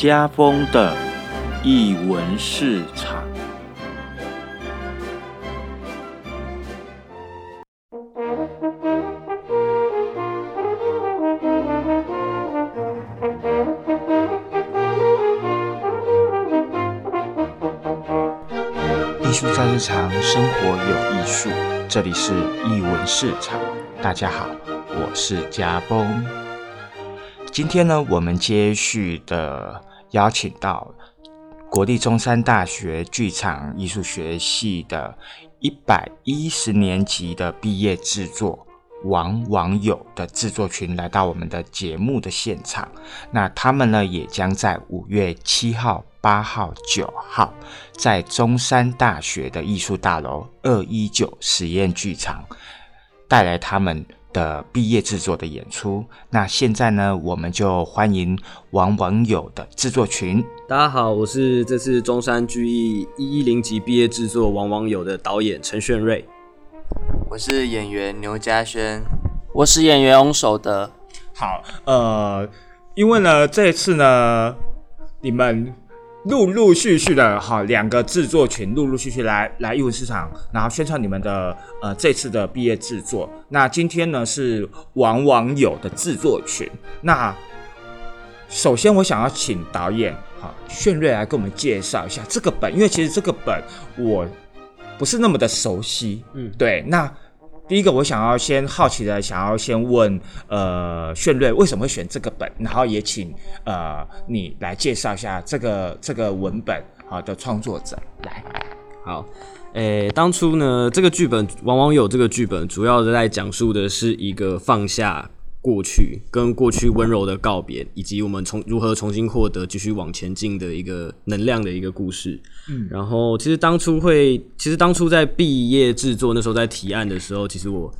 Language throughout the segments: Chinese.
家风的译文市场。艺术在日常生活有艺术，这里是艺文市场。大家好，我是家风。今天呢，我们接续的邀请到国立中山大学剧场艺术学系的一百一十年级的毕业制作王网友的制作群来到我们的节目的现场。那他们呢，也将在五月七号。八号、九号，在中山大学的艺术大楼二一九实验剧场带来他们的毕业制作的演出。那现在呢，我们就欢迎王网友的制作群。大家好，我是这次中山剧艺一一零级毕业制作王网友的导演陈炫瑞。我是演员牛嘉轩，我是演员翁守德。好，呃，因为呢，这次呢，你们。陆陆续续的哈，两个制作群陆陆续续来来艺文市场，然后宣传你们的呃这次的毕业制作。那今天呢是王网友的制作群。那首先我想要请导演哈炫瑞来给我们介绍一下这个本，因为其实这个本我不是那么的熟悉。嗯，对，那。第一个，我想要先好奇的，想要先问，呃，炫瑞为什么会选这个本，然后也请呃你来介绍一下这个这个文本好的创作者来。好，诶，当初呢，这个剧本往往有这个剧本，主要是在讲述的是一个放下。过去跟过去温柔的告别，以及我们从如何重新获得继续往前进的一个能量的一个故事。嗯，然后其实当初会，其实当初在毕业制作那时候在提案的时候，其实我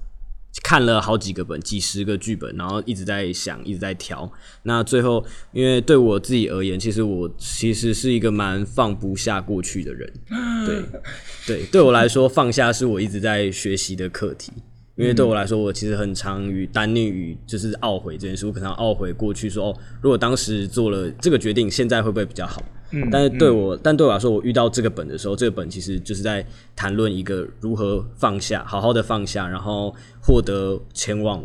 看了好几个本，几十个剧本，然后一直在想，一直在调。那最后，因为对我自己而言，其实我其实是一个蛮放不下过去的人。对，对，对我来说，放下是我一直在学习的课题。因为对我来说，我其实很常于单恋于就是懊悔这件事。我可能懊悔过去说，哦，如果当时做了这个决定，现在会不会比较好？嗯，但是对我，但对我来说，我遇到这个本的时候，这个本其实就是在谈论一个如何放下，好好的放下，然后获得前往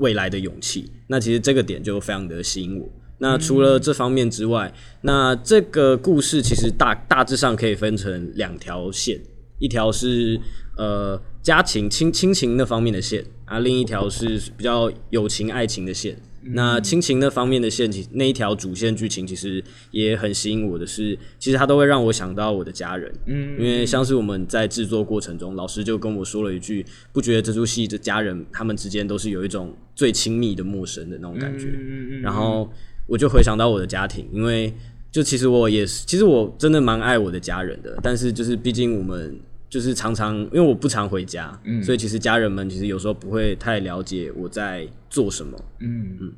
未来的勇气。那其实这个点就非常的吸引我。那除了这方面之外，那这个故事其实大大致上可以分成两条线，一条是呃。家情亲亲情那方面的线啊，另一条是比较友情爱情的线。那亲情那方面的线，其那一条主线剧情其实也很吸引我的是，其实它都会让我想到我的家人。嗯，因为像是我们在制作过程中，老师就跟我说了一句，不觉得这出戏的家人他们之间都是有一种最亲密的陌生的那种感觉。嗯嗯然后我就回想到我的家庭，因为就其实我也是，其实我真的蛮爱我的家人的，但是就是毕竟我们。就是常常，因为我不常回家，所以其实家人们其实有时候不会太了解我在做什么。嗯嗯。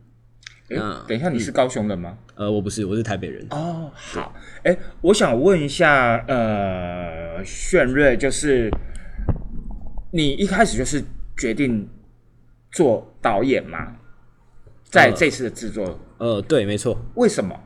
那等一下，你是高雄人吗？呃，我不是，我是台北人。哦，好。哎，我想问一下，呃，炫瑞，就是你一开始就是决定做导演吗？在这次的制作？呃，对，没错。为什么？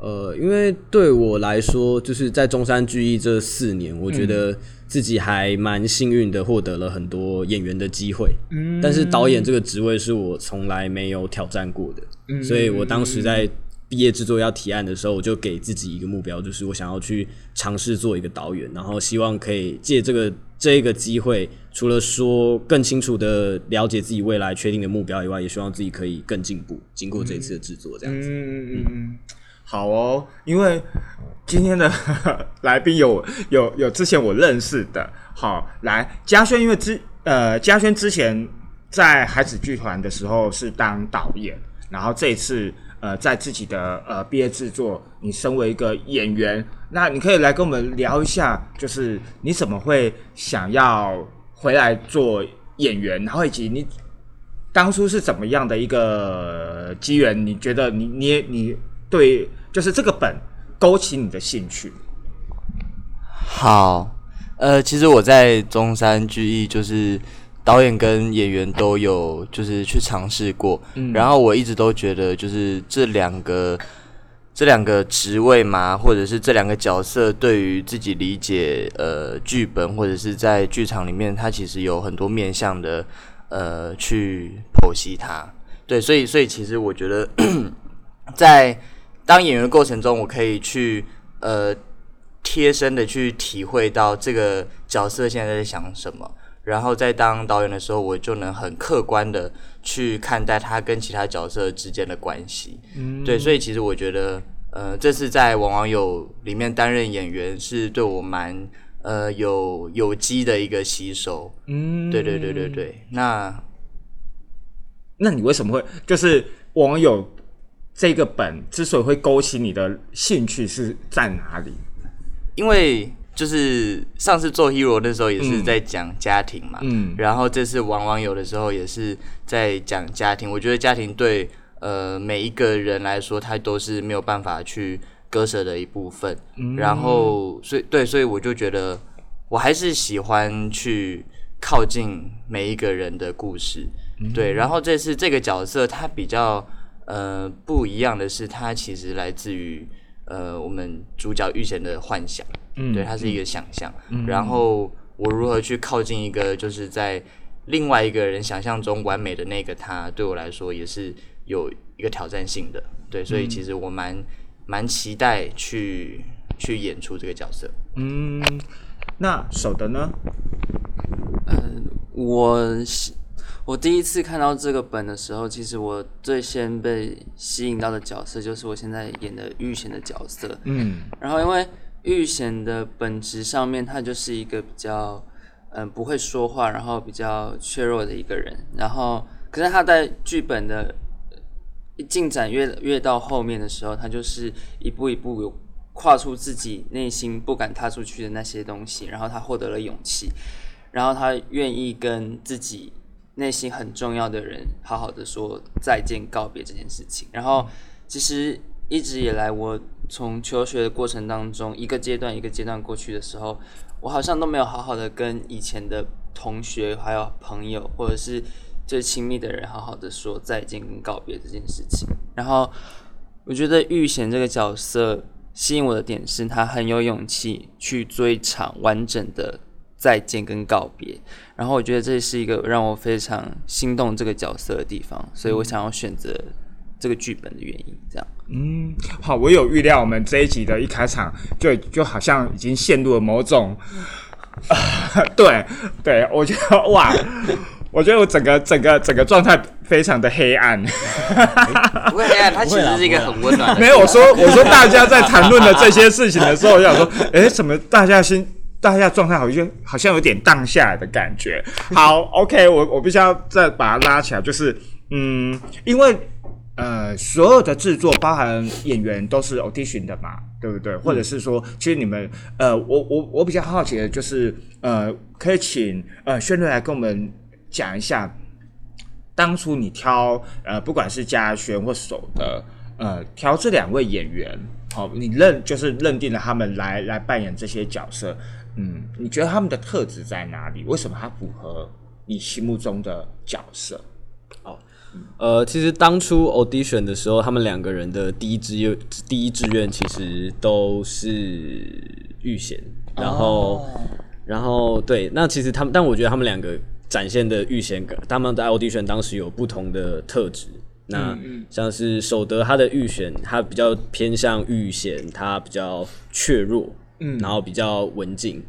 呃，因为对我来说，就是在中山剧艺这四年，我觉得自己还蛮幸运的，获得了很多演员的机会。嗯，但是导演这个职位是我从来没有挑战过的，嗯，所以我当时在毕业制作要提案的时候，我就给自己一个目标，就是我想要去尝试做一个导演，然后希望可以借这个这一个机会，除了说更清楚的了解自己未来确定的目标以外，也希望自己可以更进步。经过这次的制作，这样子。嗯嗯嗯。好哦，因为今天的 来宾有有有之前我认识的，好来嘉轩，因为之呃嘉轩之前在孩子剧团的时候是当导演，然后这一次呃在自己的呃毕业制作，你身为一个演员，那你可以来跟我们聊一下，就是你怎么会想要回来做演员，然后以及你当初是怎么样的一个机缘？你觉得你你你对？就是这个本勾起你的兴趣。好，呃，其实我在中山剧艺，就是导演跟演员都有，就是去尝试过。嗯，然后我一直都觉得，就是这两个这两个职位嘛，或者是这两个角色对于自己理解呃剧本，或者是在剧场里面，它其实有很多面向的呃去剖析它。对，所以所以其实我觉得 在当演员的过程中，我可以去呃贴身的去体会到这个角色现在在想什么。然后在当导演的时候，我就能很客观的去看待他跟其他角色之间的关系。嗯，对，所以其实我觉得，呃，这次在《网网友》里面担任演员，是对我蛮呃有有机的一个吸收。嗯，对对对对对。那那你为什么会就是《网友》这个本之所以会勾起你的兴趣是在哪里？因为。就是上次做 hero 的时候也是在讲家庭嘛，嗯，然后这次玩网友的时候也是在讲家庭。我觉得家庭对呃每一个人来说，他都是没有办法去割舍的一部分。然后所以对，所以我就觉得我还是喜欢去靠近每一个人的故事。对，然后这次这个角色他比较呃不一样的是，它其实来自于。呃，我们主角遇见的幻想，嗯，对，它是一个想象。然后我如何去靠近一个，就是在另外一个人想象中完美的那个他，对我来说也是有一个挑战性的。对，所以其实我蛮蛮期待去去演出这个角色。嗯，那守的呢？嗯，我。我第一次看到这个本的时候，其实我最先被吸引到的角色就是我现在演的玉贤的角色。嗯，然后因为玉贤的本质上面，他就是一个比较嗯不会说话，然后比较怯弱的一个人。然后，可是他在剧本的进展越越到后面的时候，他就是一步一步跨出自己内心不敢踏出去的那些东西，然后他获得了勇气，然后他愿意跟自己。内心很重要的人，好好的说再见告别这件事情。然后，其实一直以来，我从求学的过程当中，一个阶段一个阶段过去的时候，我好像都没有好好的跟以前的同学、还有朋友，或者是最亲密的人，好好的说再见跟告别这件事情。然后，我觉得玉贤这个角色吸引我的点是，他很有勇气去做一场完整的。再见跟告别，然后我觉得这是一个让我非常心动这个角色的地方，所以我想要选择这个剧本的原因。这样，嗯，好，我有预料，我们这一集的一开场就就好像已经陷入了某种，对对，我觉得哇，我觉得我整个整个整个状态非常的黑暗，不会黑暗，它其实是一个很温暖。没有，我说我说大家在谈论的这些事情的时候，我想说，哎，怎么大家心？大家状态好像好像有点荡下来的感觉。好，OK，我我必须要再把它拉起来，就是嗯，因为呃，所有的制作包含演员都是 audition 的嘛，对不对？或者是说，其实你们呃，我我我比较好奇的就是呃，可以请呃轩瑞来跟我们讲一下，当初你挑呃，不管是嘉轩或守的呃，挑这两位演员，好，你认就是认定了他们来来扮演这些角色。嗯，你觉得他们的特质在哪里？为什么他符合你心目中的角色？哦，呃，其实当初 audition 的时候，他们两个人的第一志愿第一志愿其实都是预选，然后，然后对，那其实他们，但我觉得他们两个展现的预选，他们在 audition 当时有不同的特质。那像是守德他的预选，他比较偏向预选，他比较怯弱。嗯，然后比较文静，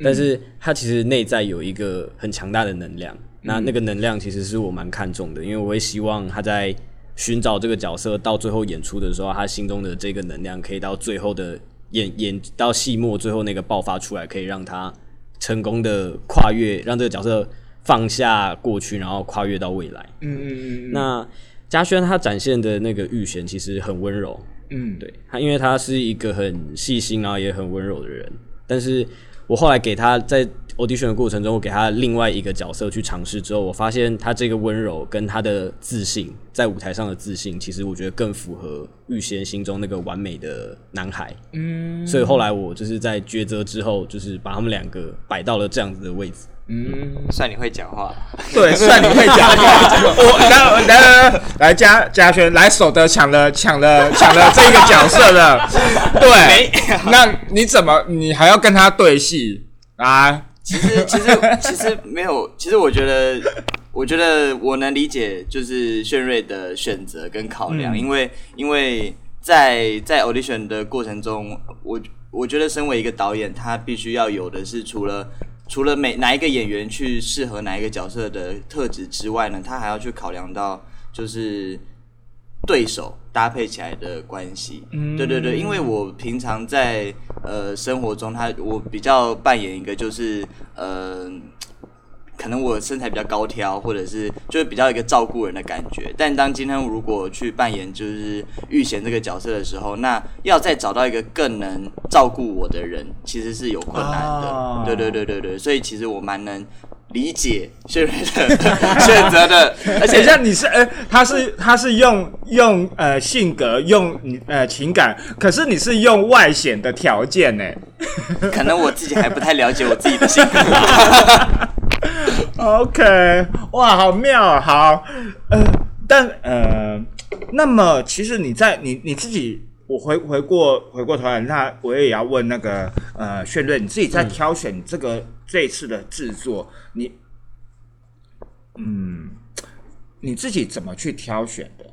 但是他其实内在有一个很强大的能量。那那个能量其实是我蛮看重的，因为我会希望他在寻找这个角色到最后演出的时候，他心中的这个能量可以到最后的演演到戏末最后那个爆发出来，可以让他成功的跨越，让这个角色放下过去，然后跨越到未来。嗯嗯嗯。那嘉轩他展现的那个玉璇其实很温柔。嗯，对他，因为他是一个很细心然后也很温柔的人。但是我后来给他在 audition 的过程中，我给他另外一个角色去尝试之后，我发现他这个温柔跟他的自信在舞台上的自信，其实我觉得更符合预先心中那个完美的男孩。嗯，所以后来我就是在抉择之后，就是把他们两个摆到了这样子的位置。嗯，算你会讲话。对，算你会讲话。我来来来来，嘉嘉轩来，守德抢了抢了抢了这个角色了。对，那你怎么你还要跟他对戏啊？其实其实其实没有，其实我觉得我觉得我能理解，就是炫瑞的选择跟考量，因为因为在在 audition 的过程中，我我觉得身为一个导演，他必须要有的是除了。除了每哪一个演员去适合哪一个角色的特质之外呢，他还要去考量到就是对手搭配起来的关系。嗯，对对对，因为我平常在呃生活中，他我比较扮演一个就是呃。可能我身材比较高挑，或者是就是比较一个照顾人的感觉。但当今天如果去扮演就是玉贤这个角色的时候，那要再找到一个更能照顾我的人，其实是有困难的。对对对对对，所以其实我蛮能理解炫瑞的 选择的。而且像你是呃，他是他是用用呃性格用呃情感，可是你是用外显的条件呢？可能我自己还不太了解我自己的性格。OK，哇，好妙啊！好，呃，但呃，那么其实你在你你自己，我回回过回过头来，那我也要问那个呃，炫瑞，你自己在挑选这个这一次的制作，你嗯，你自己怎么去挑选的？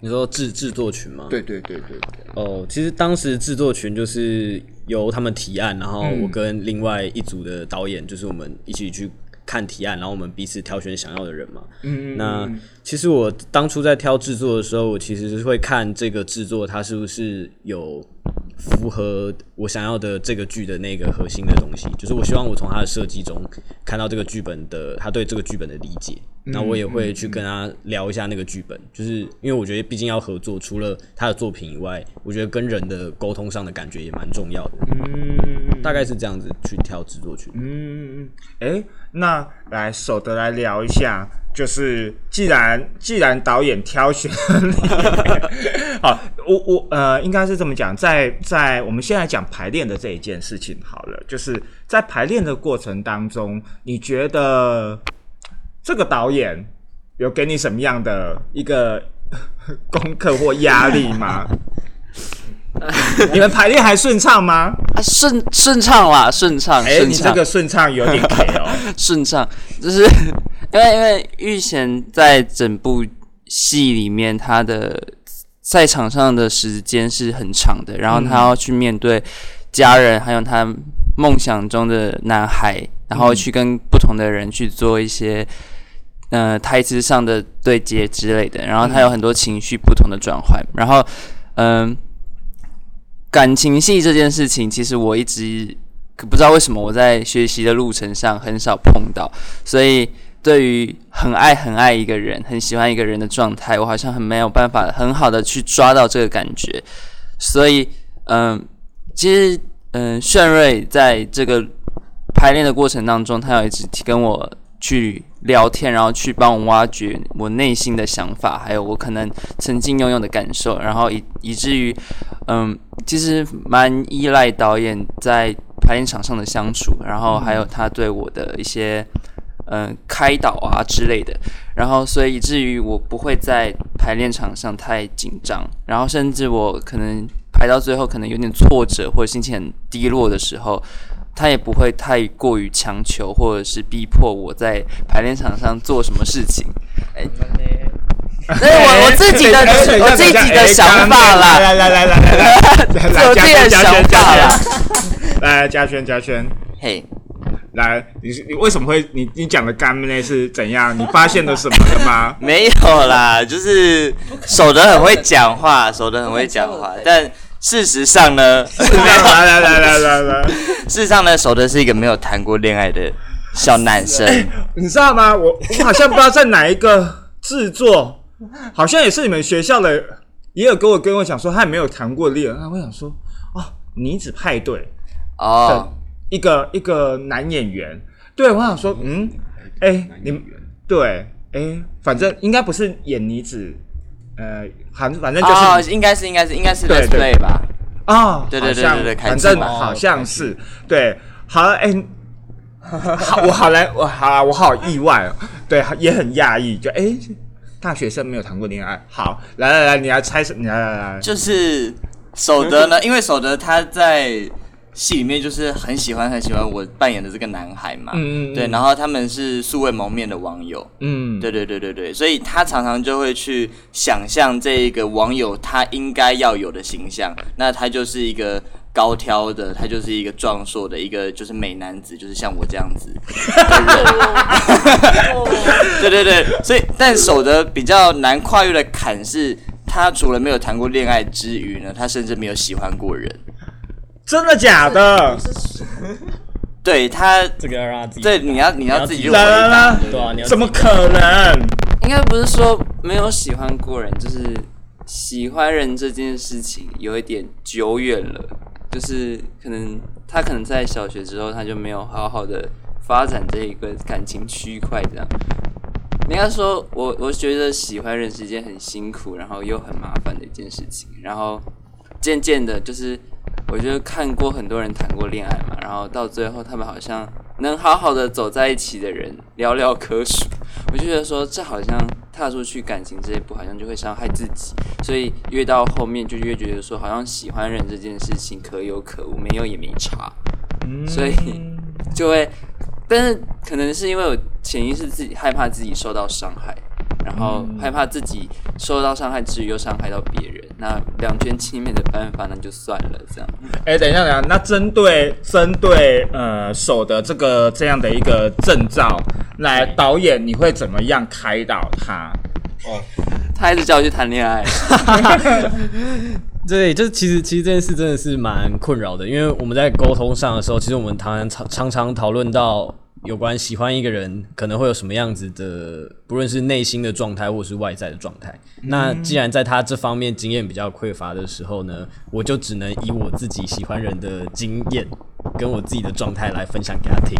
你说制制作群吗？对对对对对。哦，其实当时制作群就是由他们提案，然后我跟另外一组的导演，就是我们一起去。看提案，然后我们彼此挑选想要的人嘛。嗯那其实我当初在挑制作的时候，我其实是会看这个制作它是不是有符合我想要的这个剧的那个核心的东西。就是我希望我从他的设计中看到这个剧本的他对这个剧本的理解。那我也会去跟他聊一下那个剧本，就是因为我觉得毕竟要合作，除了他的作品以外，我觉得跟人的沟通上的感觉也蛮重要的。嗯，大概是这样子去挑制作群。嗯，哎。那来守德来聊一下，就是既然既然导演挑选，好，我我呃，应该是这么讲，在在我们现在讲排练的这一件事情好了，就是在排练的过程当中，你觉得这个导演有给你什么样的一个功课或压力吗？你们排练还顺畅吗？啊，顺顺畅啦，顺畅。哎，你这个顺畅有点 K 哦。顺畅，就是因为因为玉贤在整部戏里面，他的赛场上的时间是很长的，然后他要去面对家人，还有他梦想中的男孩，然后去跟不同的人去做一些呃台词上的对接之类的，然后他有很多情绪不同的转换，然后嗯。感情戏这件事情，其实我一直不知道为什么我在学习的路程上很少碰到，所以对于很爱很爱一个人、很喜欢一个人的状态，我好像很没有办法很好的去抓到这个感觉。所以，嗯，其实，嗯，炫瑞在这个排练的过程当中，他有一直跟我。去聊天，然后去帮我挖掘我内心的想法，还有我可能曾经拥有的感受，然后以以至于，嗯，其实蛮依赖导演在排练场上的相处，然后还有他对我的一些嗯开导啊之类的，然后所以以至于我不会在排练场上太紧张，然后甚至我可能排到最后可能有点挫折或者心情很低落的时候。他也不会太过于强求，或者是逼迫我在排练场上做什么事情。对我我自己的我自己的想法啦，来来来来来来，我 自己的想法啦。来，嘉轩嘉轩，嘿，来，你你为什么会你你讲的干呢？是怎样？你发现了什么了吗？没有啦，就是守得很会讲话，守得很会讲话，但。事实上呢，来来来来来来，事实上呢，守的是一个没有谈过恋爱的小男生，你知道吗？我我好像不知道在哪一个制作，好像也是你们学校的，也有跟我跟我讲说他也没有谈过恋爱。我想说，哦，女子派对哦，一个一个男演员，对我想说，嗯，哎，你们对，哎，反正应该不是演女子。呃，反反正就是应该是应该是应该是 Let's Play 吧？啊，对对对对对，反正好像是对。好了，哎，好，我好来，我好，我好意外哦。对，也很讶异，就哎，大学生没有谈过恋爱。好，来来来，你来猜什，你来来来，就是守德呢，因为守德他在。戏里面就是很喜欢很喜欢我扮演的这个男孩嘛，嗯对，然后他们是素未谋面的网友，嗯，对对对对对，所以他常常就会去想象这个网友他应该要有的形象，那他就是一个高挑的，他就是一个壮硕的一个就是美男子，就是像我这样子，对对对，所以但守的比较难跨越的坎是，他除了没有谈过恋爱之余呢，他甚至没有喜欢过人。真的假的？对他这个要让他自己对你要你要自己去回答，对啊，怎么可能？应该不是说没有喜欢过人，就是喜欢人这件事情有一点久远了，就是可能他可能在小学之后他就没有好好的发展这一个感情区块，这样。应该说，我我觉得喜欢人是一件很辛苦，然后又很麻烦的一件事情，然后渐渐的，就是。我觉得看过很多人谈过恋爱嘛，然后到最后他们好像能好好的走在一起的人寥寥可数。我就觉得说，这好像踏出去感情这一步，好像就会伤害自己。所以越到后面就越觉得说，好像喜欢人这件事情可有可无，没有也没差。所以就会，但是可能是因为我潜意识自己害怕自己受到伤害。然后害怕自己受到伤害之余又伤害到别人，那两全其美的办法那就算了，这样。哎，等一下，等一下，那针对针对呃手的这个这样的一个证照，来导演你会怎么样开导他？哦，他一直叫我去谈恋爱。对，就是其实其实这件事真的是蛮困扰的，因为我们在沟通上的时候，其实我们常常常常讨论到。有关喜欢一个人可能会有什么样子的，不论是内心的状态或是外在的状态。那既然在他这方面经验比较匮乏的时候呢，我就只能以我自己喜欢人的经验跟我自己的状态来分享给他听。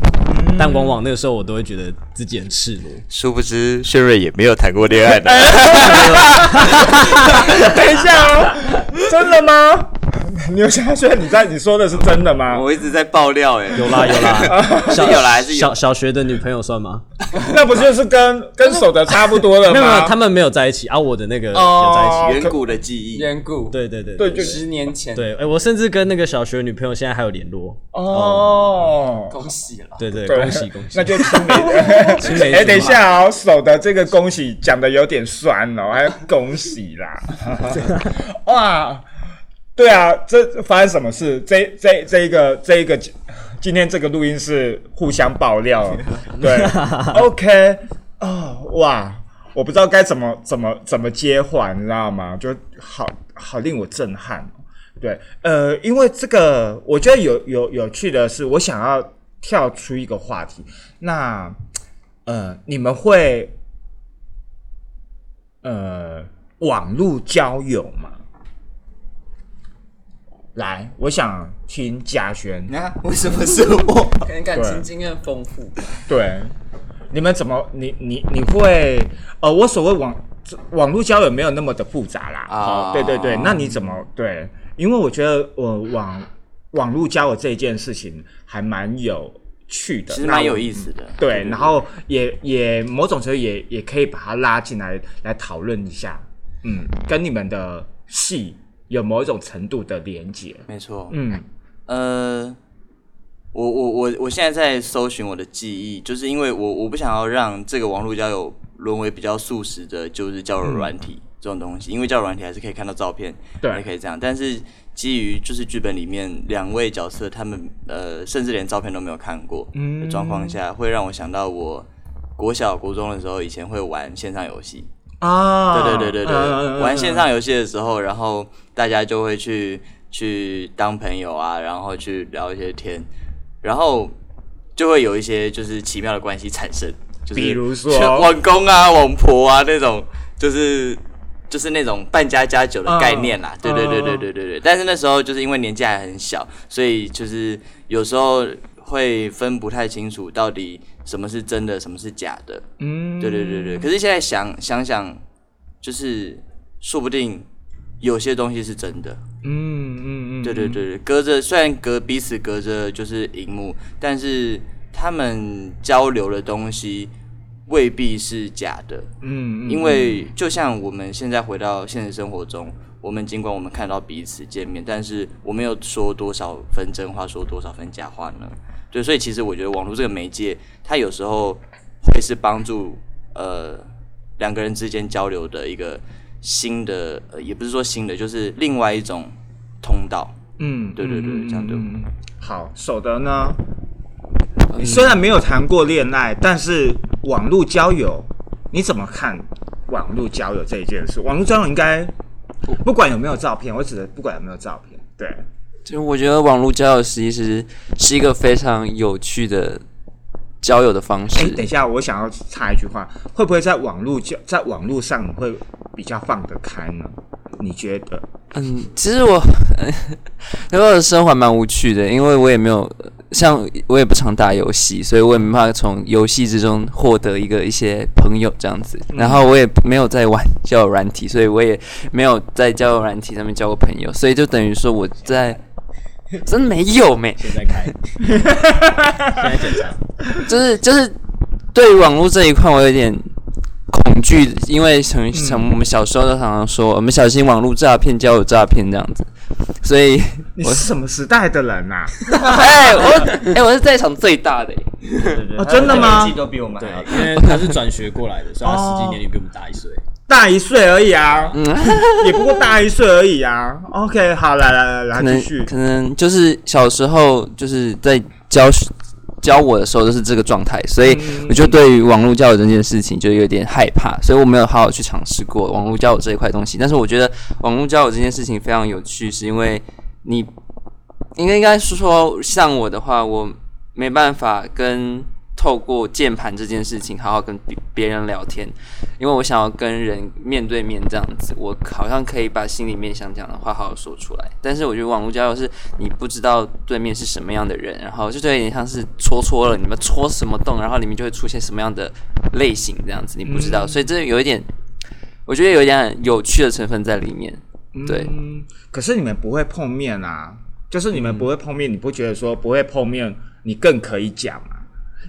但往往那个时候我都会觉得自己很赤裸。殊不知，炫瑞也没有谈过恋爱的。等一下哦，真？刘嘉轩，你在你说的是真的吗？我一直在爆料，哎，有啦 有啦，小有啦还是小小学的女朋友算吗？那不就是跟跟手的差不多了吗？没有，他们没有在一起啊。我的那个有在一起，远古的记忆，远古，对对对对，就十年前。对，哎，我甚至跟那个小学女朋友现在还有联络。哦，恭喜了，对对，恭喜恭喜，那就青梅青梅。哎，等一下哦，守的这个恭喜讲的有点酸哦，还恭喜啦，哇。对啊，这发生什么事？这这这一个这一个今天这个录音是互相爆料，对，OK 啊，哇，我不知道该怎么怎么怎么接话，你知道吗？就好好令我震撼。对，呃，因为这个我觉得有有有趣的是，我想要跳出一个话题，那呃，你们会呃网络交友吗？来，我想听嘉轩。你看，为什么是我？可能感情经验丰富。对，你们怎么？你你你会？呃，我所谓网网络交友没有那么的复杂啦。啊，对对对。那你怎么对？因为我觉得我网网络交友这一件事情还蛮有趣的，其实蛮有意思的。对，然后也也某种程度也也可以把它拉进来来讨论一下。嗯，跟你们的戏。有某一种程度的连接，没错。嗯，呃，我我我我现在在搜寻我的记忆，就是因为我我不想要让这个网络交友沦为比较速食的，就是交友软体这种东西。因为交友软体还是可以看到照片，对，也可以这样。但是基于就是剧本里面两位角色，他们呃，甚至连照片都没有看过的状况下，会让我想到我国小国中的时候，以前会玩线上游戏。啊，对对对对对，玩线上游戏的时候，然后大家就会去去当朋友啊，然后去聊一些天，然后就会有一些就是奇妙的关系产生，就是比如说网公啊、网婆啊那种，就是就是那种半家家酒的概念啦。对对对对对对对。但是那时候就是因为年纪还很小，所以就是有时候会分不太清楚到底。什么是真的，什么是假的？嗯，对对对对。可是现在想想想，就是说不定有些东西是真的。嗯嗯嗯，对对对对，隔着虽然隔彼此隔着就是荧幕，但是他们交流的东西未必是假的。嗯，因为就像我们现在回到现实生活中，我们尽管我们看到彼此见面，但是我们有说多少分真话，说多少分假话呢？对，所以其实我觉得网络这个媒介，它有时候会是帮助呃两个人之间交流的一个。新的呃，也不是说新的，就是另外一种通道。嗯，对对对，这样对。好，守德呢？你虽然没有谈过恋爱，但是网络交友，你怎么看网络交友这一件事？网络交友应该不管有没有照片，我指的不管有没有照片。对，就我觉得网络交友其实是一个非常有趣的。交友的方式。等一下，我想要插一句话，会不会在网络交在网络上会比较放得开呢？你觉得？嗯，其实我，因为我的生活蛮无趣的，因为我也没有像我也不常打游戏，所以我也没办法从游戏之中获得一个一些朋友这样子。然后我也没有在玩交友软体，所以我也没有在交友软体上面交过朋友，所以就等于说我在。真没有没，现在开，现在检查，就是就是对于网络这一块，我有点恐惧，因为从从我们小时候都常常说，我们小心网络诈骗、交友诈骗这样子，所以 你是什么时代的人呐？哎，我哎，我是在场最大的，哦，真的吗？年纪都比我们大，因为他是转学过来的，所以他实际年龄比我们大一岁。大一岁而已啊，嗯 也不过大一岁而已啊。OK，好，来来来来，继续。可能就是小时候就是在教教我的时候都是这个状态，所以我就对于网络交友这件事情就有点害怕，所以我没有好好去尝试过网络交友这一块东西。但是我觉得网络交友这件事情非常有趣，是因为你应该应该是说像我的话，我没办法跟。透过键盘这件事情，好好跟别别人聊天，因为我想要跟人面对面这样子，我好像可以把心里面想讲的话好好说出来。但是我觉得网络交友是你不知道对面是什么样的人，然后就有点像是戳戳了，你们戳什么洞，然后里面就会出现什么样的类型这样子，你不知道，所以这有一点，我觉得有一点有趣的成分在里面。对，可是你们不会碰面啊，就是你们不会碰面，你不觉得说不会碰面，你更可以讲？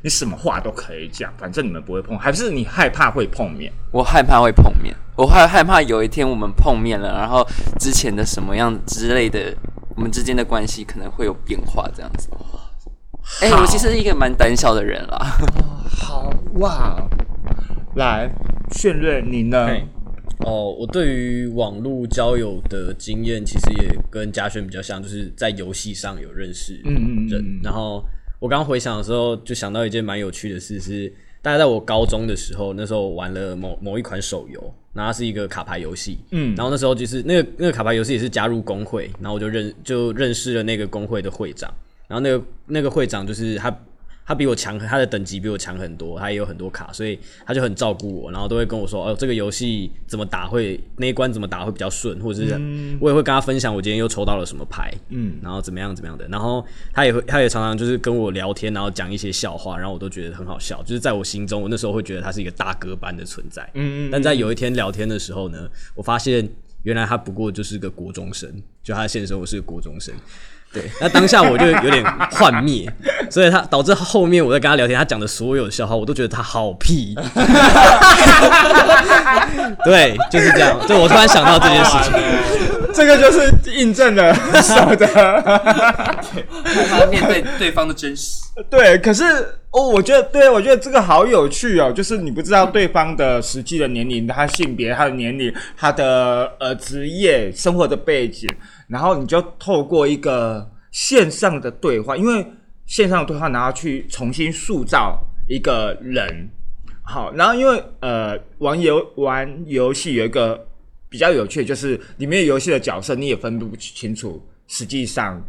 你什么话都可以讲，反正你们不会碰，还是你害怕会碰面？我害怕会碰面，我害害怕有一天我们碰面了，然后之前的什么样之类的，我们之间的关系可能会有变化，这样子。哎，我其实是一个蛮胆小的人啦。好哇，来，炫瑞，你呢？哦，我对于网络交友的经验，其实也跟嘉轩比较像，就是在游戏上有认识人，然后。我刚回想的时候，就想到一件蛮有趣的事，是大概在我高中的时候，那时候玩了某某一款手游，然后是一个卡牌游戏，嗯，然后那时候就是那个那个卡牌游戏也是加入工会，然后我就认就认识了那个工会的会长，然后那个那个会长就是他。他比我强，他的等级比我强很多，他也有很多卡，所以他就很照顾我，然后都会跟我说：“哦，这个游戏怎么打会那一关怎么打会比较顺，或者是我也会跟他分享我今天又抽到了什么牌，嗯，然后怎么样怎么样的。然后他也会，他也常常就是跟我聊天，然后讲一些笑话，然后我都觉得很好笑。就是在我心中，我那时候会觉得他是一个大哥般的存在，嗯嗯。但在有一天聊天的时候呢，我发现原来他不过就是个国中生，就他的现实生活是个国中生。对，那当下我就有点幻灭，所以他导致后面我在跟他聊天，他讲的所有笑话，我都觉得他好屁。对，就是这样。就我突然想到这件事情，这个就是印证了少的。他面对对方的真实。对，可是哦，我觉得，对我觉得这个好有趣哦，就是你不知道对方的实际的年龄、他性别、他的年龄、他的呃职业、生活的背景。然后你就透过一个线上的对话，因为线上的对话，然后去重新塑造一个人。好，然后因为呃，玩游玩游戏有一个比较有趣，就是里面游戏的角色你也分不清楚。实际上，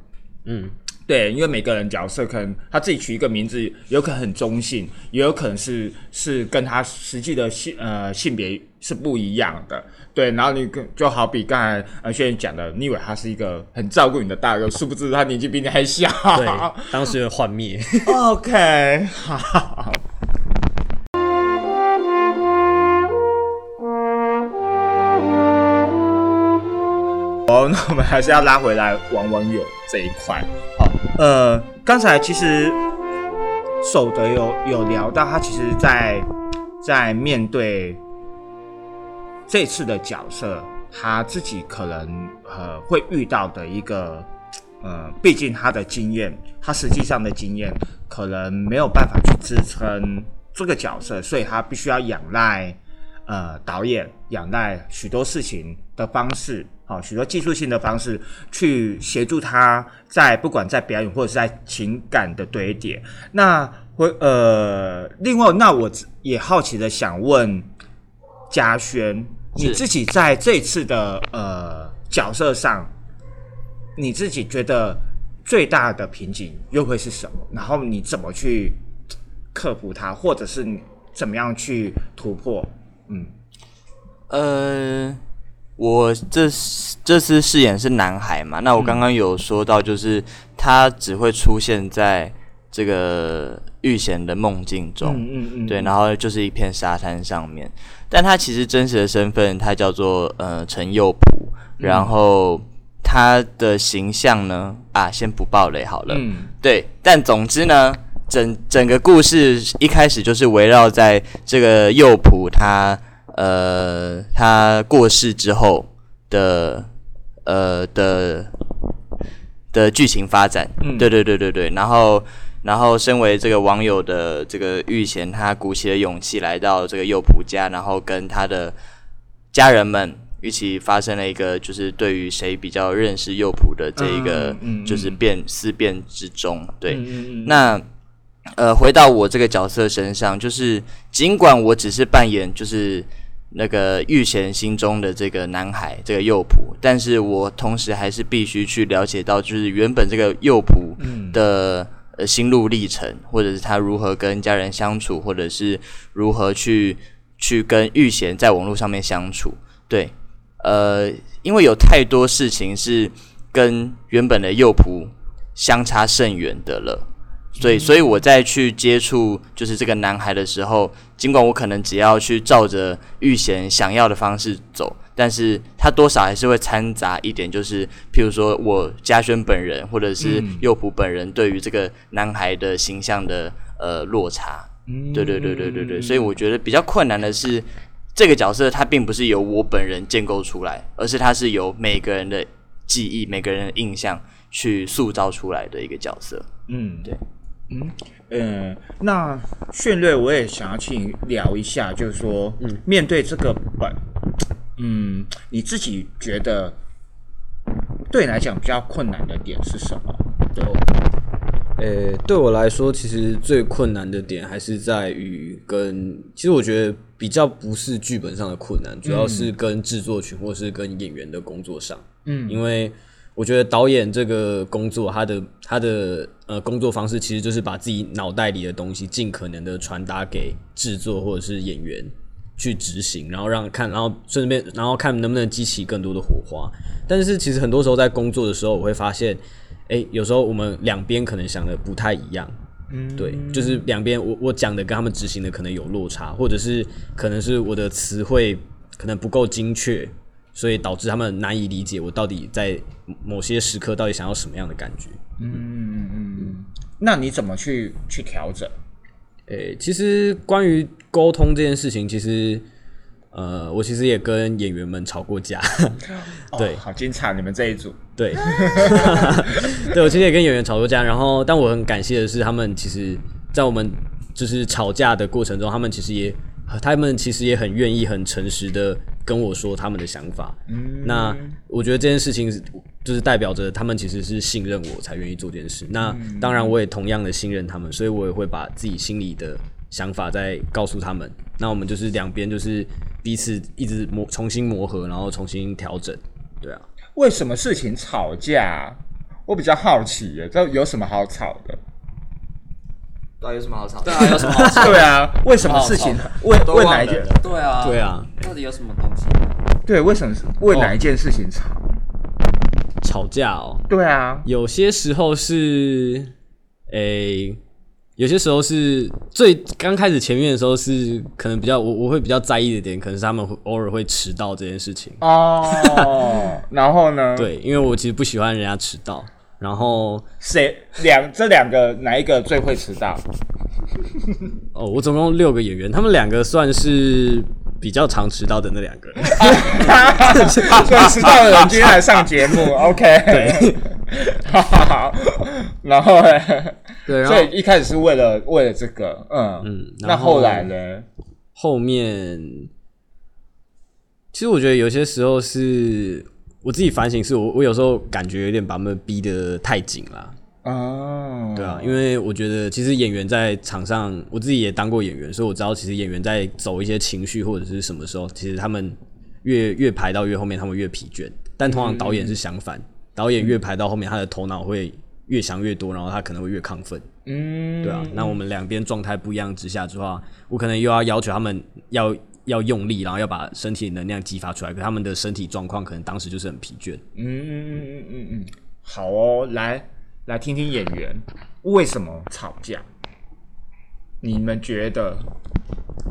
嗯，对，因为每个人角色可能他自己取一个名字，有可能很中性，也有可能是是跟他实际的性呃性别是不一样的。对，然后你跟就好比刚才呃轩轩讲的，你以为他是一个很照顾你的大哥，殊不知他年纪比你还小。对，当时的幻灭。OK，好。好，那我们还是要拉回来玩网友这一块。好，呃，刚才其实守德有有聊到，他其实，在在面对这次的角色，他自己可能呃会遇到的一个呃，毕竟他的经验，他实际上的经验可能没有办法去支撑这个角色，所以他必须要仰赖。呃，导演仰赖许多事情的方式，好，许多技术性的方式去协助他在不管在表演或者是在情感的堆叠。那会呃，另外，那我也好奇的想问嘉轩，你自己在这次的呃角色上，你自己觉得最大的瓶颈又会是什么？然后你怎么去克服它，或者是你怎么样去突破？嗯，呃，我这这次饰演是男孩嘛？那我刚刚有说到，就是他只会出现在这个遇险的梦境中，嗯嗯，对，然后就是一片沙滩上面，但他其实真实的身份，他叫做呃陈佑普，然后他的形象呢，啊，先不爆雷好了，嗯，对，但总之呢。整整个故事一开始就是围绕在这个幼仆他呃他过世之后的呃的的剧情发展，嗯，对对对对对，然后然后身为这个网友的这个玉贤，他鼓起了勇气来到这个幼仆家，然后跟他的家人们一起发生了一个就是对于谁比较认识右仆的这一个就是变思辨之中，对，那。呃，回到我这个角色身上，就是尽管我只是扮演就是那个玉贤心中的这个男孩，这个幼仆，但是我同时还是必须去了解到，就是原本这个幼仆的呃心路历程，或者是他如何跟家人相处，或者是如何去去跟玉贤在网络上面相处。对，呃，因为有太多事情是跟原本的幼仆相差甚远的了。所以，所以我在去接触就是这个男孩的时候，尽管我可能只要去照着玉贤想要的方式走，但是他多少还是会掺杂一点，就是譬如说我嘉轩本人或者是佑普本人对于这个男孩的形象的呃落差。对对对对对对，所以我觉得比较困难的是这个角色，它并不是由我本人建构出来，而是它是由每个人的记忆、每个人的印象去塑造出来的一个角色。嗯，对。嗯，呃，那炫瑞，我也想要去聊一下，就是说，嗯，面对这个本，嗯，你自己觉得对你来讲比较困难的点是什么？对，呃，对我来说，其实最困难的点还是在于跟，其实我觉得比较不是剧本上的困难，主要是跟制作群或是跟演员的工作上，嗯，因为。我觉得导演这个工作，他的他的呃工作方式，其实就是把自己脑袋里的东西尽可能的传达给制作或者是演员去执行，然后让看，然后顺便然后看能不能激起更多的火花。但是其实很多时候在工作的时候，我会发现，哎，有时候我们两边可能想的不太一样，嗯，对，就是两边我我讲的跟他们执行的可能有落差，或者是可能是我的词汇可能不够精确。所以导致他们难以理解我到底在某些时刻到底想要什么样的感觉。嗯嗯嗯那你怎么去去调整？诶，其实关于沟通这件事情，其实呃，我其实也跟演员们吵过架。对，好精彩！你们这一组。对。对，我其实也跟演员吵过架。然后，但我很感谢的是，他们其实，在我们就是吵架的过程中，他们其实也，他们其实也很愿意、很诚实的。跟我说他们的想法，那我觉得这件事情就是代表着他们其实是信任我才愿意做这件事。那当然我也同样的信任他们，所以我也会把自己心里的想法再告诉他们。那我们就是两边就是彼此一直磨重新磨合，然后重新调整。对啊，为什么事情吵架？我比较好奇耶，这有什么好吵的？有什么好吵？对啊，有什么好吵？对啊，为什么事情？为为哪一件？对啊，对啊，到底有什么东西？对，为什么为哪一件事情吵？吵架哦。对啊，有些时候是，诶，有些时候是最刚开始前面的时候是可能比较我我会比较在意的点，可能是他们会偶尔会迟到这件事情。哦，然后呢？对，因为我其实不喜欢人家迟到。然后谁两这两个哪一个最会迟到？哦，我总共六个演员，他们两个算是比较常迟到的那两个人。说迟到的人今天来上节目，OK？对，好，然后呢？对，所以一开始是为了为了这个，嗯嗯，那后来呢？后面其实我觉得有些时候是我自己反省，是我我有时候感觉有点把他们逼得太紧了。哦，对啊，因为我觉得其实演员在场上，我自己也当过演员，所以我知道其实演员在走一些情绪或者是什么时候，其实他们越越排到越后面，他们越疲倦。但通常导演是相反，导演越排到后面，他的头脑会越想越多，然后他可能会越亢奋。嗯，对啊。那我们两边状态不一样之下的话，我可能又要要求他们要要用力，然后要把身体能量激发出来，可他们的身体状况可能当时就是很疲倦。嗯嗯嗯嗯嗯嗯，好哦，来。来听听演员为什么吵架？你们觉得？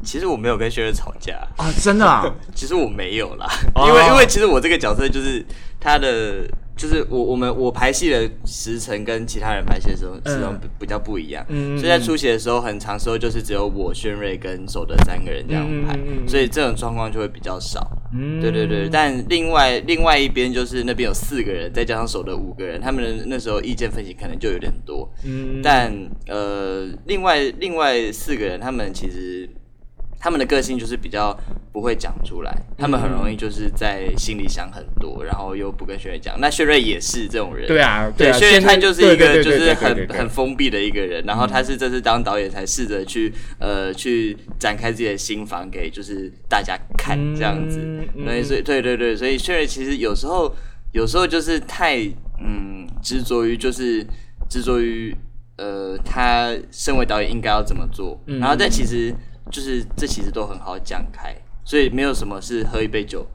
其实我没有跟薛瑞吵架啊，真的啊？其实我没有啦，因为因为其实我这个角色就是他的。就是我我们我排戏的时辰跟其他人排戏的时候时候比较不一样，所以在出席的时候很长时候就是只有我轩瑞跟守德三个人这样排，所以这种状况就会比较少。对对对，但另外另外一边就是那边有四个人，再加上守德五个人，他们的那时候意见分歧可能就有点多。但呃，另外另外四个人他们其实。他们的个性就是比较不会讲出来，他们很容易就是在心里想很多，然后又不跟薛瑞讲。那薛瑞也是这种人，对啊，对，薛瑞他就是一个就是很很封闭的一个人，然后他是这次当导演才试着去呃去展开自己的心房给就是大家看这样子。那所以对对对，所以薛瑞其实有时候有时候就是太嗯执着于就是执着于呃他身为导演应该要怎么做，然后但其实。就是这其实都很好讲开，所以没有什么是喝一杯酒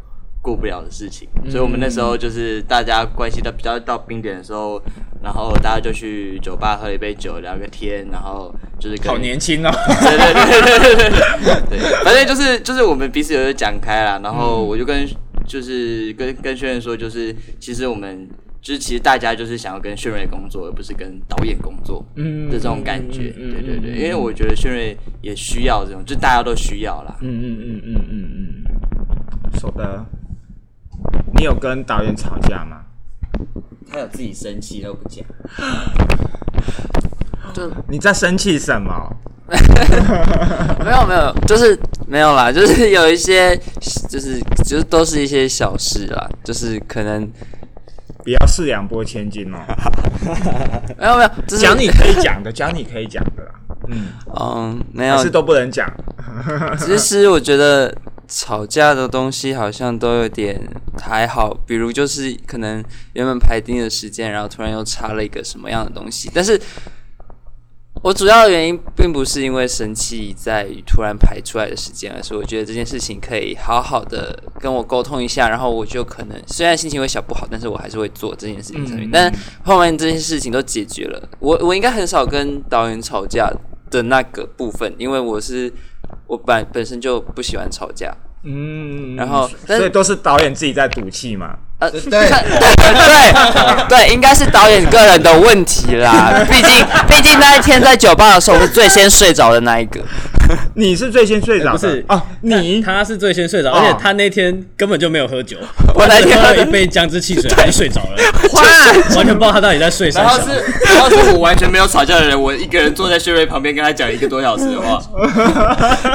过不了的事情。所以我们那时候就是大家关系到比较到冰点的时候，然后大家就去酒吧喝一杯酒聊个天，然后就是好年轻哦，对对对对对对对，反正就是就是我们彼此有讲开了，然后我就跟就是跟跟轩轩说，就是其实我们。就是其实大家就是想要跟炫瑞工作，而不是跟导演工作的这种感觉。对对对，因为我觉得炫瑞也需要这种，就大家都需要啦。嗯嗯嗯嗯嗯嗯。说的，你有跟导演吵架吗？他有自己生气都不讲。就你在生气什么？没有没有，就是没有啦，就是有一些，就是就是都是一些小事啦，就是可能。不要四两拨千斤哦！没 有没有，讲你可以讲的，讲你可以讲的啦。嗯嗯，没有，是都不能讲。其实我觉得吵架的东西好像都有点还好，比如就是可能原本排定的时间，然后突然又插了一个什么样的东西，但是。我主要的原因并不是因为生气在于突然排出来的时间，而是我觉得这件事情可以好好的跟我沟通一下，然后我就可能虽然心情会小不好，但是我还是会做这件事情。嗯。但后面这件事情都解决了，我我应该很少跟导演吵架的那个部分，因为我是我本本身就不喜欢吵架。嗯。然后，所以都是导演自己在赌气嘛。呃，对 对对，应该是导演个人的问题啦。毕竟毕竟那一天在酒吧的时候，我是最先睡着的那一个。你是最先睡着，不是啊？你他是最先睡着，而且他那天根本就没有喝酒，我那天喝了一杯姜汁汽水，他就睡着了，完全不知道他到底在睡啥。然后是，然后是我完全没有吵架的人，我一个人坐在薛瑞旁边跟他讲一个多小时的话。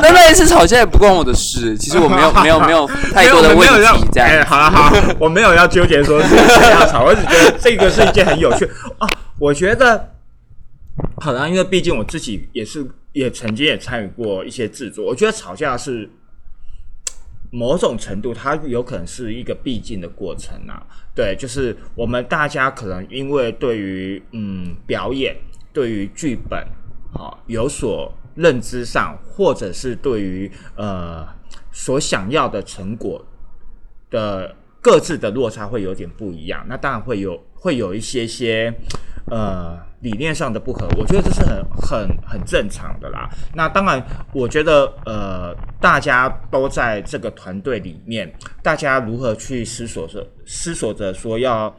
那那一次吵架也不关我的事，其实我没有没有没有太多的问题。这样，好了好，我没有。要纠结说是谁要吵，我只觉得这个是一件很有趣啊。我觉得好了，因为毕竟我自己也是，也曾经也参与过一些制作。我觉得吵架是某种程度，它有可能是一个必经的过程啊。对，就是我们大家可能因为对于嗯表演、对于剧本好有所认知上，或者是对于呃所想要的成果的。各自的落差会有点不一样，那当然会有会有一些些呃理念上的不合，我觉得这是很很很正常的啦。那当然，我觉得呃，大家都在这个团队里面，大家如何去思索着思索着说要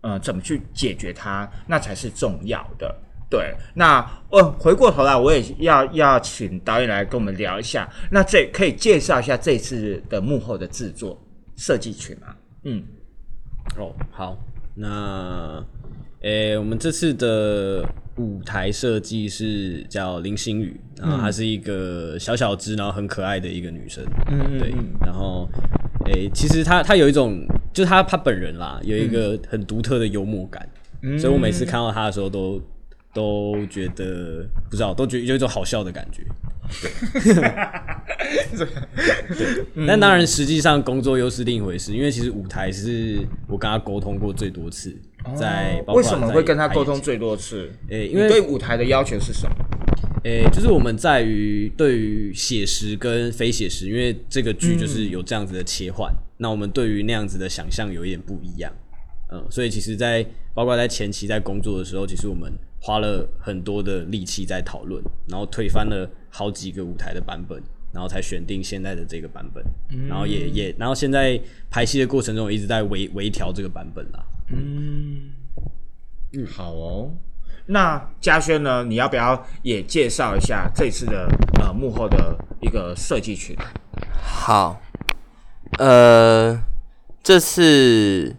呃怎么去解决它，那才是重要的。对，那呃回过头来，我也要要请导演来跟我们聊一下。那这可以介绍一下这次的幕后的制作设计群吗？嗯，哦，好，那。诶，我们这次的舞台设计是叫林心雨，然后她是一个小小只，然后很可爱的一个女生。嗯嗯。对，然后诶，其实她她有一种，就是她她本人啦，有一个很独特的幽默感，所以我每次看到她的时候，都都觉得不知道，都觉得有一种好笑的感觉。对，但当然，实际上工作又是另一回事，因为其实舞台是我跟他沟通过最多次。在为什么会跟他沟通最多次？诶，因为对舞台的要求是什么？诶，就是我们在于对于写实跟非写实，因为这个剧就是有这样子的切换，那我们对于那样子的想象有一点不一样。嗯，所以其实，在包括在前期在工作的时候，其实我们花了很多的力气在讨论，然后推翻了好几个舞台的版本，然后才选定现在的这个版本。然后也也，然后现在排戏的过程中，一直在微微调这个版本啦。嗯嗯，好哦。那嘉轩呢？你要不要也介绍一下这次的呃幕后的一个设计群？好，呃，这次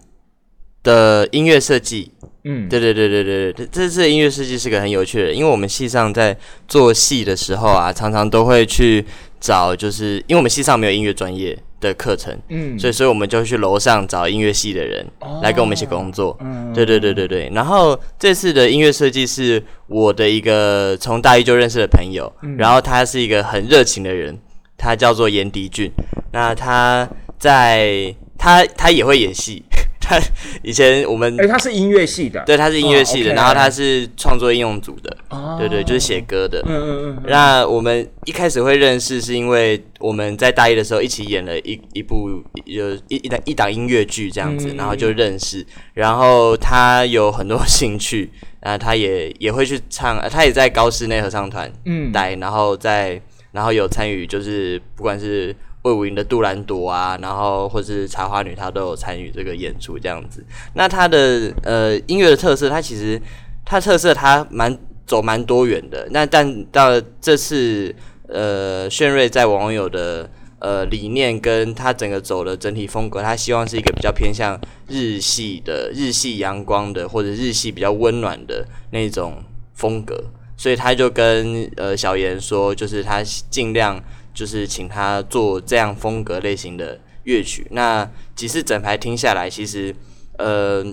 的音乐设计，嗯，对对对对对对，这次音乐设计是个很有趣的，因为我们戏上在做戏的时候啊，常常都会去找，就是因为我们戏上没有音乐专业。的课程，嗯，所以所以我们就去楼上找音乐系的人来跟我们一起工作，嗯，对对对对对。然后这次的音乐设计是我的一个从大一就认识的朋友，然后他是一个很热情的人，他叫做严迪俊。那他在他他也会演戏。他以前我们哎，他是音乐系的，对，他是音乐系的，然后他是创作应用组的，对对，就是写歌的。嗯嗯嗯。那我们一开始会认识，是因为我们在大一的时候一起演了一一部有一一档一档音乐剧这样子，然后就认识。然后他有很多兴趣，啊，他也也会去唱，他也在高室内合唱团嗯待，然后在然后有参与，就是不管是。魏武营的杜兰朵啊，然后或是茶花女，她都有参与这个演出这样子。那她的呃音乐的特色，它其实它特色它蛮走蛮多元的。那但到这次呃炫瑞在网友的呃理念跟他整个走的整体风格，他希望是一个比较偏向日系的日系阳光的或者日系比较温暖的那种风格。所以他就跟呃小严说，就是他尽量。就是请他做这样风格类型的乐曲。那几次整排听下来，其实呃，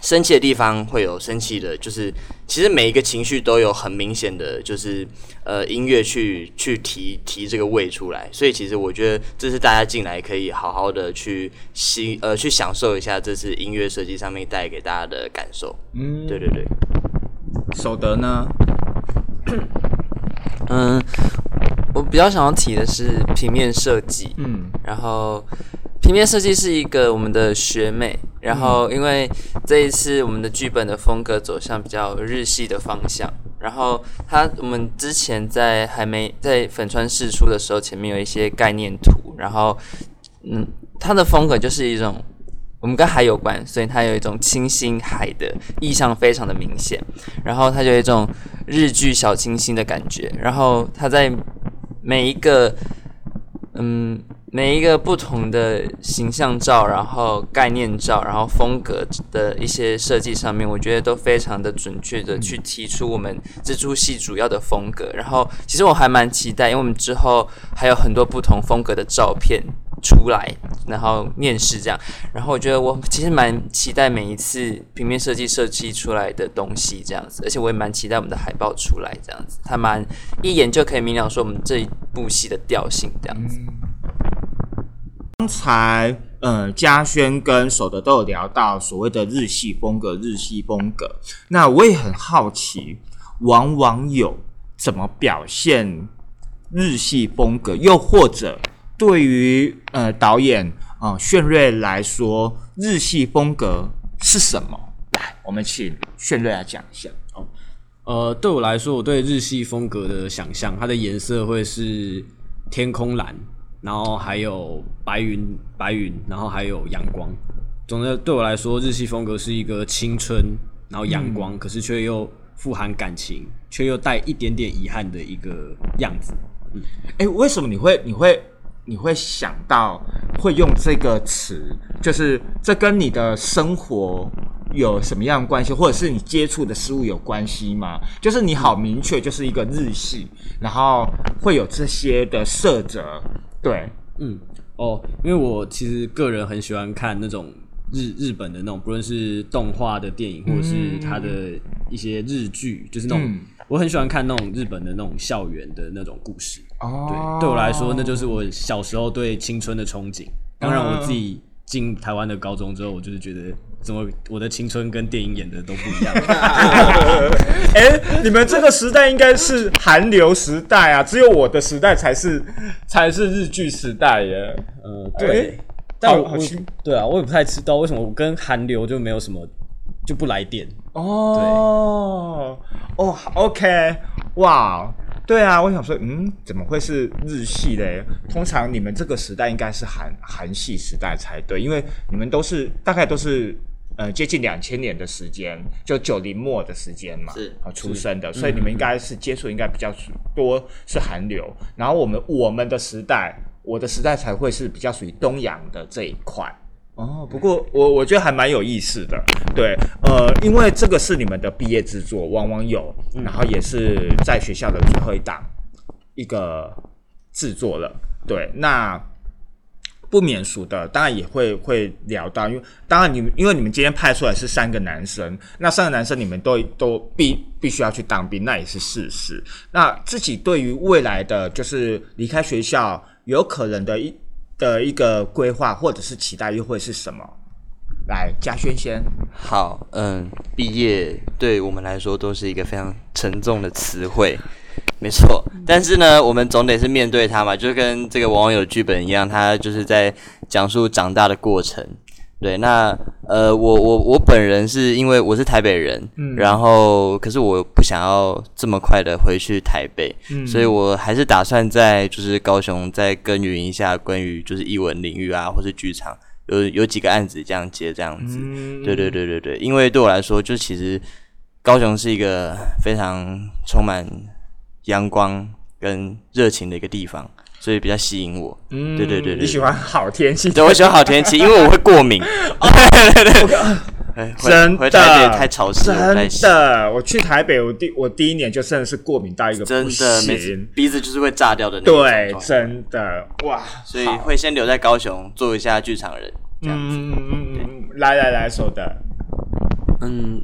生气的地方会有生气的，就是其实每一个情绪都有很明显的，就是呃音乐去去提提这个味出来。所以其实我觉得这是大家进来可以好好的去吸呃去享受一下这次音乐设计上面带给大家的感受。嗯，对对对。守德呢？嗯。我比较想要提的是平面设计，嗯，然后平面设计是一个我们的学妹，然后因为这一次我们的剧本的风格走向比较日系的方向，然后她我们之前在还没在粉川试出的时候，前面有一些概念图，然后嗯，它的风格就是一种我们跟海有关，所以它有一种清新海的意象非常的明显，然后它就有一种日剧小清新的感觉，然后它在。每一个，嗯，每一个不同的形象照，然后概念照，然后风格的一些设计上面，我觉得都非常的准确的去提出我们这出戏主要的风格。然后，其实我还蛮期待，因为我们之后还有很多不同风格的照片。出来，然后面试这样，然后我觉得我其实蛮期待每一次平面设计设计出来的东西这样子，而且我也蛮期待我们的海报出来这样子，他蛮一眼就可以明了说我们这一部戏的调性这样子。刚才呃嘉轩跟守德都有聊到所谓的日系风格，日系风格，那我也很好奇，往往有怎么表现日系风格，又或者？对于呃导演啊炫瑞来说，日系风格是什么？来，我们请炫瑞来讲一下。哦，呃，对我来说，我对日系风格的想象，它的颜色会是天空蓝，然后还有白云，白云，然后还有阳光。总的对我来说，日系风格是一个青春，然后阳光，可是却又富含感情，却又带一点点遗憾的一个样子。嗯，哎，为什么你会你会你会想到会用这个词？就是这跟你的生活。有什么样的关系，或者是你接触的事物有关系吗？就是你好明确，就是一个日系，然后会有这些的色泽，对，嗯，哦，因为我其实个人很喜欢看那种日日本的那种，不论是动画的电影，或者是它的一些日剧，就是那种我很喜欢看那种日本的那种校园的那种故事。哦，对，对我来说，那就是我小时候对青春的憧憬。当然，我自己进台湾的高中之后，我就是觉得。怎么我的青春跟电影演的都不一样？哎，你们这个时代应该是韩流时代啊，只有我的时代才是才是日剧时代耶。嗯，对。但我对啊，我也不太知道为什么我跟韩流就没有什么就不来电哦。对哦，OK，哇。对啊，我想说，嗯，怎么会是日系嘞？通常你们这个时代应该是韩韩系时代才对，因为你们都是大概都是呃接近两千年的时间，就九零末的时间嘛，是啊出生的，所以你们应该是接触应该比较多是韩流，然后我们我们的时代，我的时代才会是比较属于东洋的这一块。哦，不过我我觉得还蛮有意思的，对，呃，因为这个是你们的毕业制作，往往有，然后也是在学校的最后一档一个制作了，对，那不免俗的，当然也会会聊到，因为当然你们因为你们今天派出来是三个男生，那三个男生你们都都必必须要去当兵，那也是事实。那自己对于未来的就是离开学校有可能的一。的一个规划或者是期待又会是什么？来，嘉轩先。好，嗯，毕业对我们来说都是一个非常沉重的词汇，没错。但是呢，我们总得是面对它嘛，就跟这个网友剧本一样，他就是在讲述长大的过程。对，那呃，我我我本人是因为我是台北人，嗯，然后可是我不想要这么快的回去台北，嗯，所以我还是打算在就是高雄再耕耘一下关于就是译文领域啊，或是剧场有有几个案子这样接这样子，对对对对对，因为对我来说，就其实高雄是一个非常充满阳光跟热情的一个地方。所以比较吸引我，嗯，对对对对，你喜欢好天气？对，我喜欢好天气，因为我会过敏。对对对，真的太潮湿，真的。我去台北，我第我第一年就真的是过敏到一个真的，鼻子就是会炸掉的那种。对，真的哇！所以会先留在高雄做一下剧场人，这样子。嗯嗯嗯嗯，来来来，说的，嗯。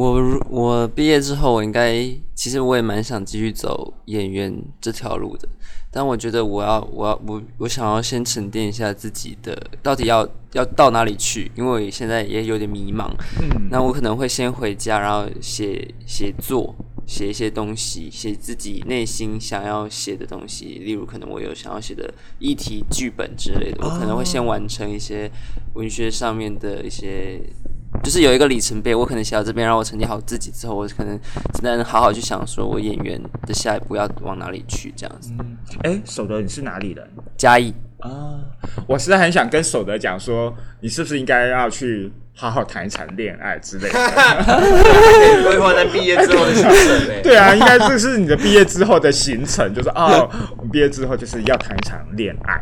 我我毕业之后，我应该其实我也蛮想继续走演员这条路的，但我觉得我要我要我我想要先沉淀一下自己的到底要要到哪里去，因为我现在也有点迷茫。嗯，那我可能会先回家，然后写写作，写一些东西，写自己内心想要写的东西，例如可能我有想要写的议题剧本之类的，我可能会先完成一些文学上面的一些。就是有一个里程碑，我可能写到这边，让我沉淀好自己之后，我可能只能好好去想，说我演员的下一步要往哪里去，这样子。哎，守德，你是哪里人？嘉义啊，我实在很想跟守德讲说，你是不是应该要去？好好谈一场恋爱之类的，规划在毕业之后的行程。对啊，应该这是你的毕业之后的行程，就是哦，我们毕业之后就是要谈一场恋爱，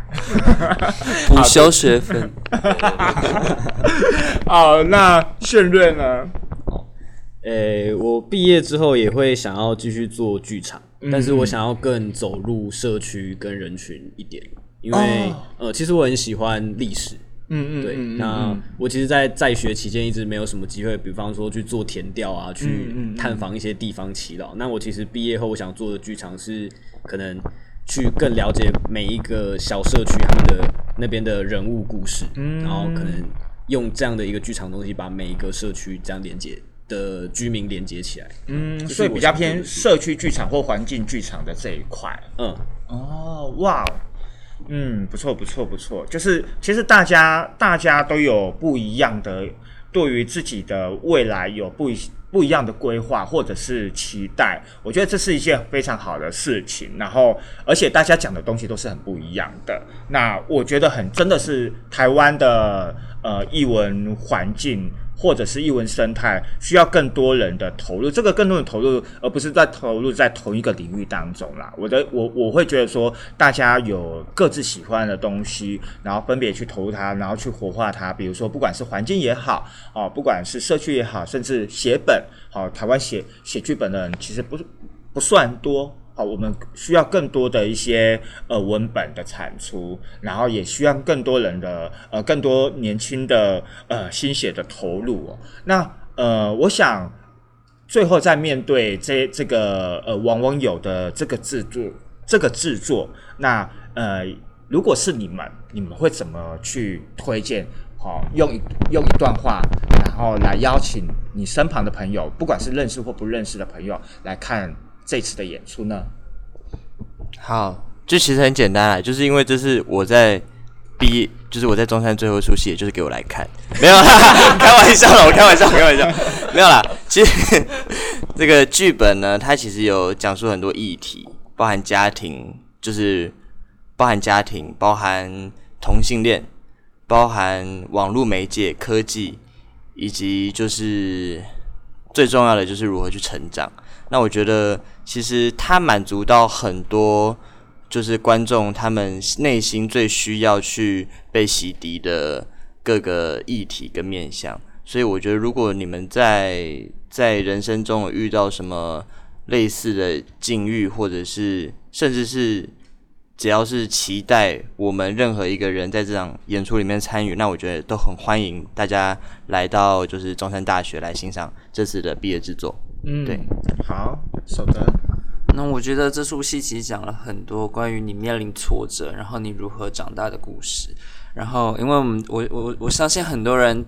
补修学分。哦，那炫瑞呢？诶，我毕业之后也会想要继续做剧场，但是我想要更走入社区跟人群一点，因为呃，其实我很喜欢历史。嗯嗯，对，那我其实，在在学期间一直没有什么机会，比方说去做填调啊，去探访一些地方祈祷。那我其实毕业后，我想做的剧场是可能去更了解每一个小社区他们的那边的人物故事，然后可能用这样的一个剧场东西，把每一个社区这样连接的居民连接起来。嗯，所以比较偏社区剧场或环境剧场的这一块。嗯，哦，哇。嗯，不错不错不错，就是其实大家大家都有不一样的对于自己的未来有不一不一样的规划或者是期待，我觉得这是一件非常好的事情。然后，而且大家讲的东西都是很不一样的。那我觉得很真的是台湾的呃译文环境。或者是译文生态需要更多人的投入，这个更多的投入，而不是在投入在同一个领域当中啦。我的我我会觉得说，大家有各自喜欢的东西，然后分别去投入它，然后去活化它。比如说，不管是环境也好，哦，不管是社区也好，甚至写本，好，台湾写写剧本的人其实不是不算多。好，我们需要更多的一些呃文本的产出，然后也需要更多人的呃更多年轻的呃心血的投入哦。那呃，我想最后在面对这这个呃往往有的这个制作这个制作，那呃如果是你们，你们会怎么去推荐？好，用一用一段话，然后来邀请你身旁的朋友，不管是认识或不认识的朋友来看。这次的演出呢？好，就其实很简单啊，就是因为这是我在毕业，就是我在中山最后一出戏，也就是给我来看，没有啦，开玩笑了，我开玩笑，开玩笑，没有啦。其实 这个剧本呢，它其实有讲述很多议题，包含家庭，就是包含家庭，包含同性恋，包含网络媒介、科技，以及就是最重要的就是如何去成长。那我觉得，其实它满足到很多，就是观众他们内心最需要去被洗涤的各个议题跟面向。所以我觉得，如果你们在在人生中有遇到什么类似的境遇，或者是甚至是只要是期待我们任何一个人在这场演出里面参与，那我觉得都很欢迎大家来到就是中山大学来欣赏这次的毕业制作。嗯，对，好，守德。那我觉得这出戏其实讲了很多关于你面临挫折，然后你如何长大的故事。然后，因为我们我我我相信很多人，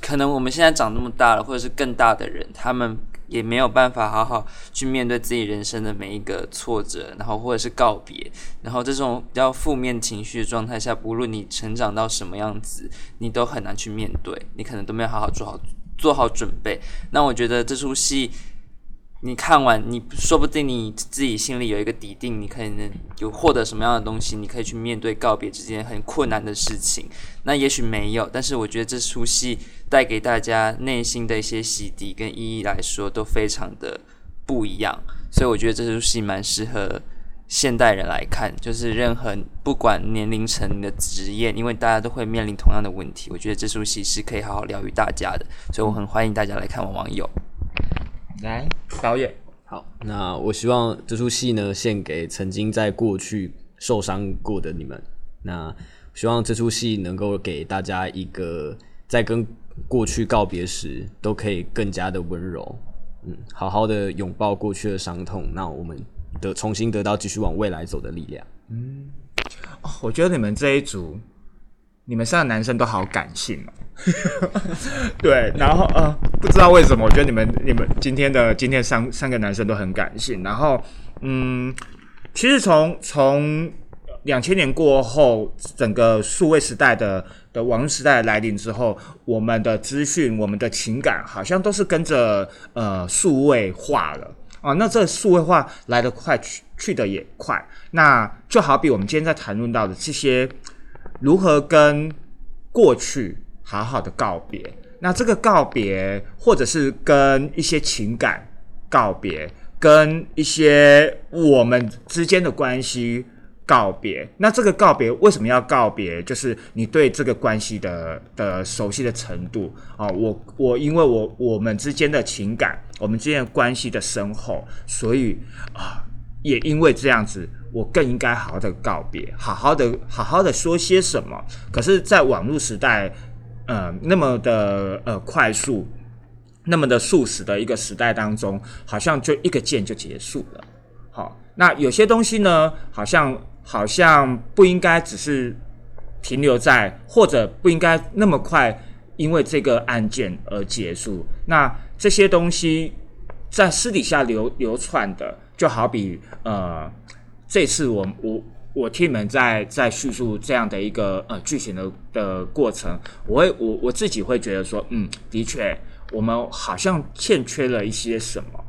可能我们现在长那么大了，或者是更大的人，他们也没有办法好好去面对自己人生的每一个挫折，然后或者是告别。然后这种比较负面情绪的状态下，不论你成长到什么样子，你都很难去面对，你可能都没有好好做好。做好准备，那我觉得这出戏你看完，你说不定你自己心里有一个底定，你可能有获得什么样的东西，你可以去面对告别这件很困难的事情。那也许没有，但是我觉得这出戏带给大家内心的一些洗涤跟意义来说，都非常的不一样。所以我觉得这出戏蛮适合。现代人来看，就是任何不管年龄层的职业，因为大家都会面临同样的问题。我觉得这出戏是可以好好疗愈大家的，所以我很欢迎大家来看。网友来导演，好，那我希望这出戏呢，献给曾经在过去受伤过的你们。那希望这出戏能够给大家一个在跟过去告别时，都可以更加的温柔，嗯，好好的拥抱过去的伤痛。那我们。得重新得到继续往未来走的力量。嗯，哦，我觉得你们这一组，你们三个男生都好感性哦。对，然后呃，不知道为什么，我觉得你们你们今天的今天三三个男生都很感性。然后，嗯，其实从从两千年过后，整个数位时代的的网络时代来临之后，我们的资讯、我们的情感，好像都是跟着呃数位化了。哦，那这数位化来得快，去去的也快。那就好比我们今天在谈论到的这些，如何跟过去好好的告别。那这个告别，或者是跟一些情感告别，跟一些我们之间的关系。告别，那这个告别为什么要告别？就是你对这个关系的的熟悉的程度啊，我我因为我我们之间的情感，我们之间的关系的深厚，所以啊，也因为这样子，我更应该好好的告别，好好的好好的说些什么。可是，在网络时代，呃，那么的呃快速，那么的速食的一个时代当中，好像就一个键就结束了。好，那有些东西呢，好像。好像不应该只是停留在，或者不应该那么快，因为这个案件而结束。那这些东西在私底下流流窜的，就好比呃，这次我我我听你们在在叙述这样的一个呃剧情的的过程，我会我我自己会觉得说，嗯，的确，我们好像欠缺了一些什么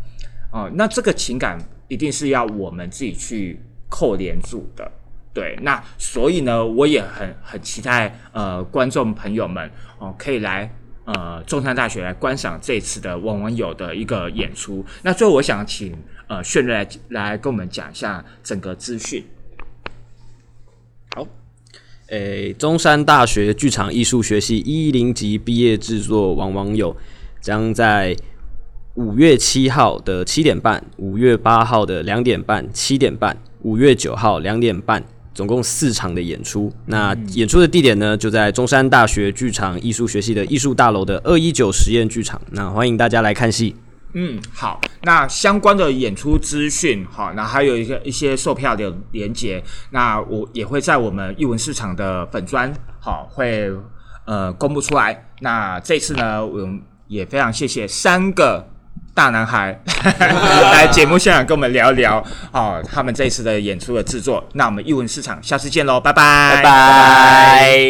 啊。那这个情感一定是要我们自己去扣连住的，对。那所以呢，我也很很期待呃观众朋友们哦可以来呃中山大学来观赏这次的网网友的一个演出。那最后我想请呃炫瑞来来跟我们讲一下整个资讯。好诶，中山大学剧场艺术学系一零级毕业制作《王网友》将在五月七号的七点半、五月八号的两点半、七点半、五月九号两点半，总共四场的演出。那演出的地点呢，就在中山大学剧场艺术学系的艺术大楼的二一九实验剧场。那欢迎大家来看戏。嗯，好，那相关的演出资讯，好，那还有一个一些售票的连接，那我也会在我们艺文市场的粉砖，好，会呃公布出来。那这次呢，我们也非常谢谢三个大男孩 来节目现场跟我们聊一聊，哦，他们这次的演出的制作。那我们艺文市场下次见喽，拜拜，拜拜。